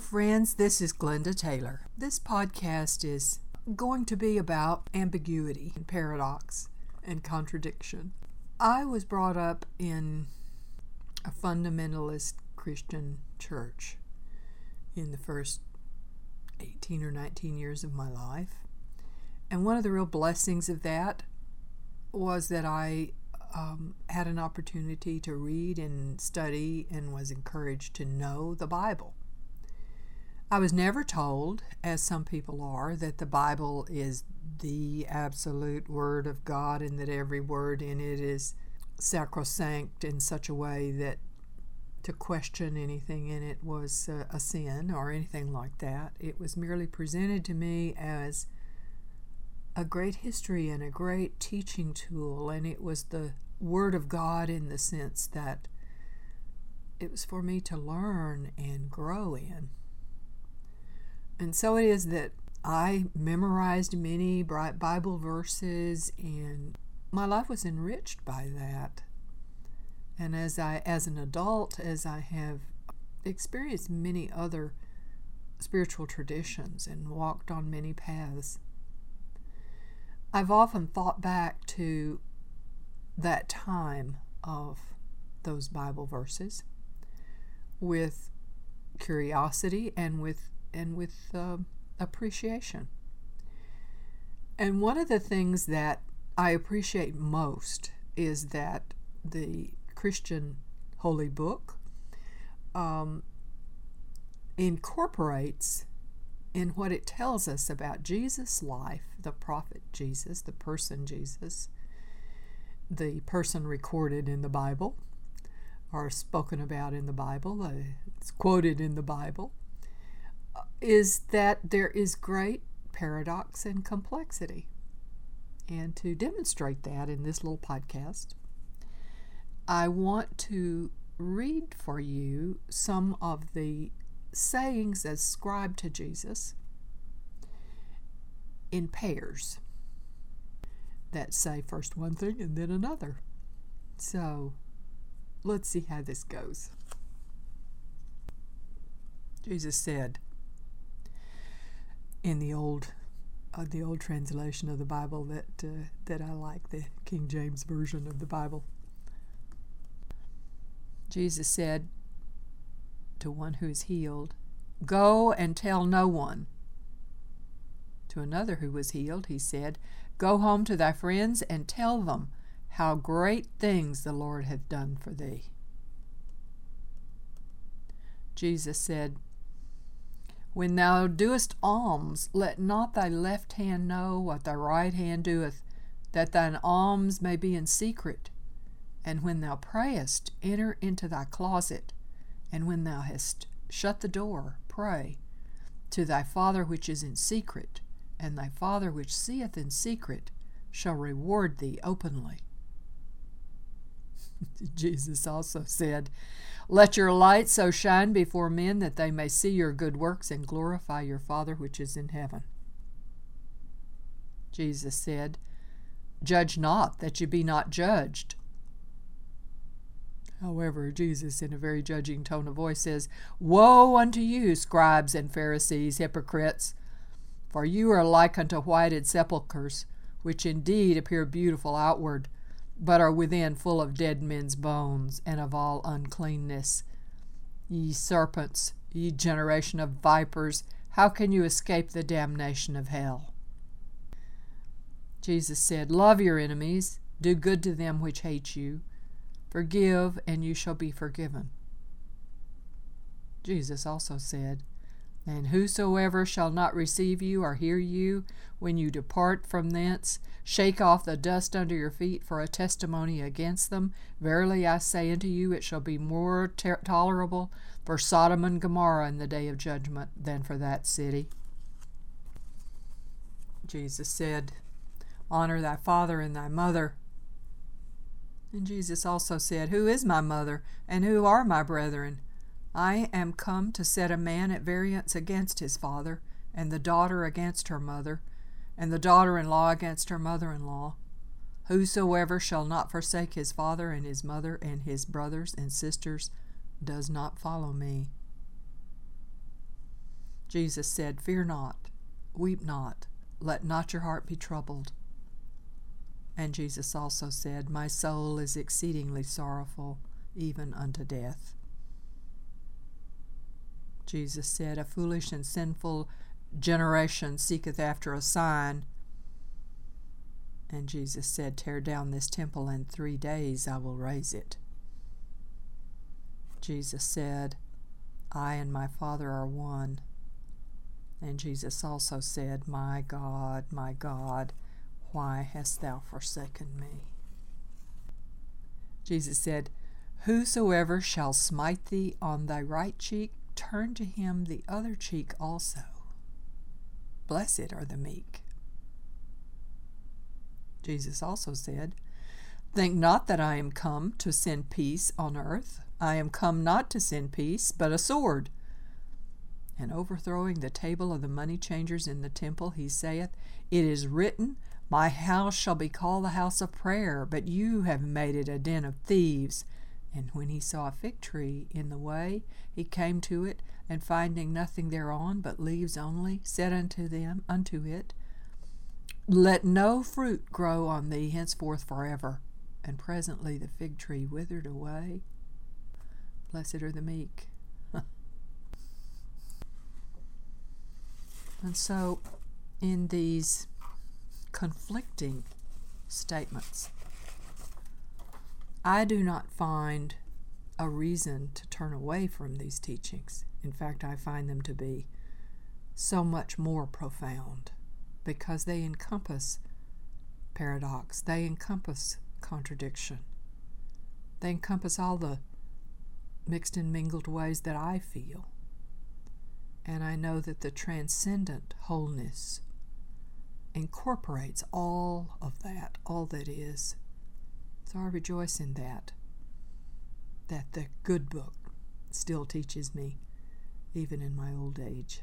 friends. This is Glenda Taylor. This podcast is going to be about ambiguity and paradox and contradiction. I was brought up in a fundamentalist Christian church in the first 18 or 19 years of my life. And one of the real blessings of that was that I um, had an opportunity to read and study and was encouraged to know the Bible. I was never told, as some people are, that the Bible is the absolute Word of God and that every word in it is sacrosanct in such a way that to question anything in it was uh, a sin or anything like that. It was merely presented to me as a great history and a great teaching tool, and it was the Word of God in the sense that it was for me to learn and grow in. And so it is that I memorized many Bible verses, and my life was enriched by that. And as I, as an adult, as I have experienced many other spiritual traditions and walked on many paths, I've often thought back to that time of those Bible verses with curiosity and with and with uh, appreciation. And one of the things that I appreciate most is that the Christian holy book um, incorporates in what it tells us about Jesus' life, the prophet Jesus, the person Jesus, the person recorded in the Bible or spoken about in the Bible, uh, it's quoted in the Bible, is that there is great paradox and complexity. And to demonstrate that in this little podcast, I want to read for you some of the sayings ascribed to Jesus in pairs that say first one thing and then another. So let's see how this goes. Jesus said in the old uh, the old translation of the Bible that uh, that I like the King James version of the Bible. Jesus said, to one who is healed, Go and tell no one. To another who was healed, he said, Go home to thy friends and tell them how great things the Lord hath done for thee. Jesus said, When thou doest alms, let not thy left hand know what thy right hand doeth, that thine alms may be in secret. And when thou prayest, enter into thy closet and when thou hast shut the door, pray to thy Father which is in secret, and thy Father which seeth in secret shall reward thee openly. Jesus also said, Let your light so shine before men that they may see your good works and glorify your Father which is in heaven. Jesus said, Judge not that you be not judged. However, Jesus, in a very judging tone of voice, says, Woe unto you, scribes and Pharisees, hypocrites! For you are like unto whited sepulchres, which indeed appear beautiful outward, but are within full of dead men's bones and of all uncleanness. Ye serpents, ye generation of vipers, how can you escape the damnation of hell? Jesus said, Love your enemies, do good to them which hate you Forgive, and you shall be forgiven. Jesus also said, And whosoever shall not receive you or hear you when you depart from thence, shake off the dust under your feet for a testimony against them. Verily I say unto you, it shall be more ter- tolerable for Sodom and Gomorrah in the day of judgment than for that city. Jesus said, Honor thy father and thy mother and Jesus also said, Who is my mother, and who are my brethren? I am come to set a man at variance against his father, and the daughter against her mother, and the daughter in law against her mother in law. Whosoever shall not forsake his father and his mother and his brothers and sisters does not follow me. Jesus said, Fear not, weep not, let not your heart be troubled. And Jesus also said, My soul is exceedingly sorrowful, even unto death. Jesus said, A foolish and sinful generation seeketh after a sign. And Jesus said, Tear down this temple, and three days I will raise it. Jesus said, I and my Father are one. And Jesus also said, My God, my God, why hast thou forsaken me? Jesus said, Whosoever shall smite thee on thy right cheek, turn to him the other cheek also. Blessed are the meek. Jesus also said, Think not that I am come to send peace on earth. I am come not to send peace, but a sword. And overthrowing the table of the money changers in the temple, he saith, It is written, My house shall be called the house of prayer, but you have made it a den of thieves. And when he saw a fig tree in the way, he came to it, and finding nothing thereon but leaves only, said unto them, unto it, Let no fruit grow on thee henceforth forever. And presently the fig tree withered away. Blessed are the meek. and so, in these conflicting statements, I do not find a reason to turn away from these teachings. In fact, I find them to be so much more profound because they encompass paradox, they encompass contradiction, they encompass all the mixed and mingled ways that I feel. And I know that the transcendent wholeness incorporates all of that, all that is. So I rejoice in that, that the good book still teaches me, even in my old age.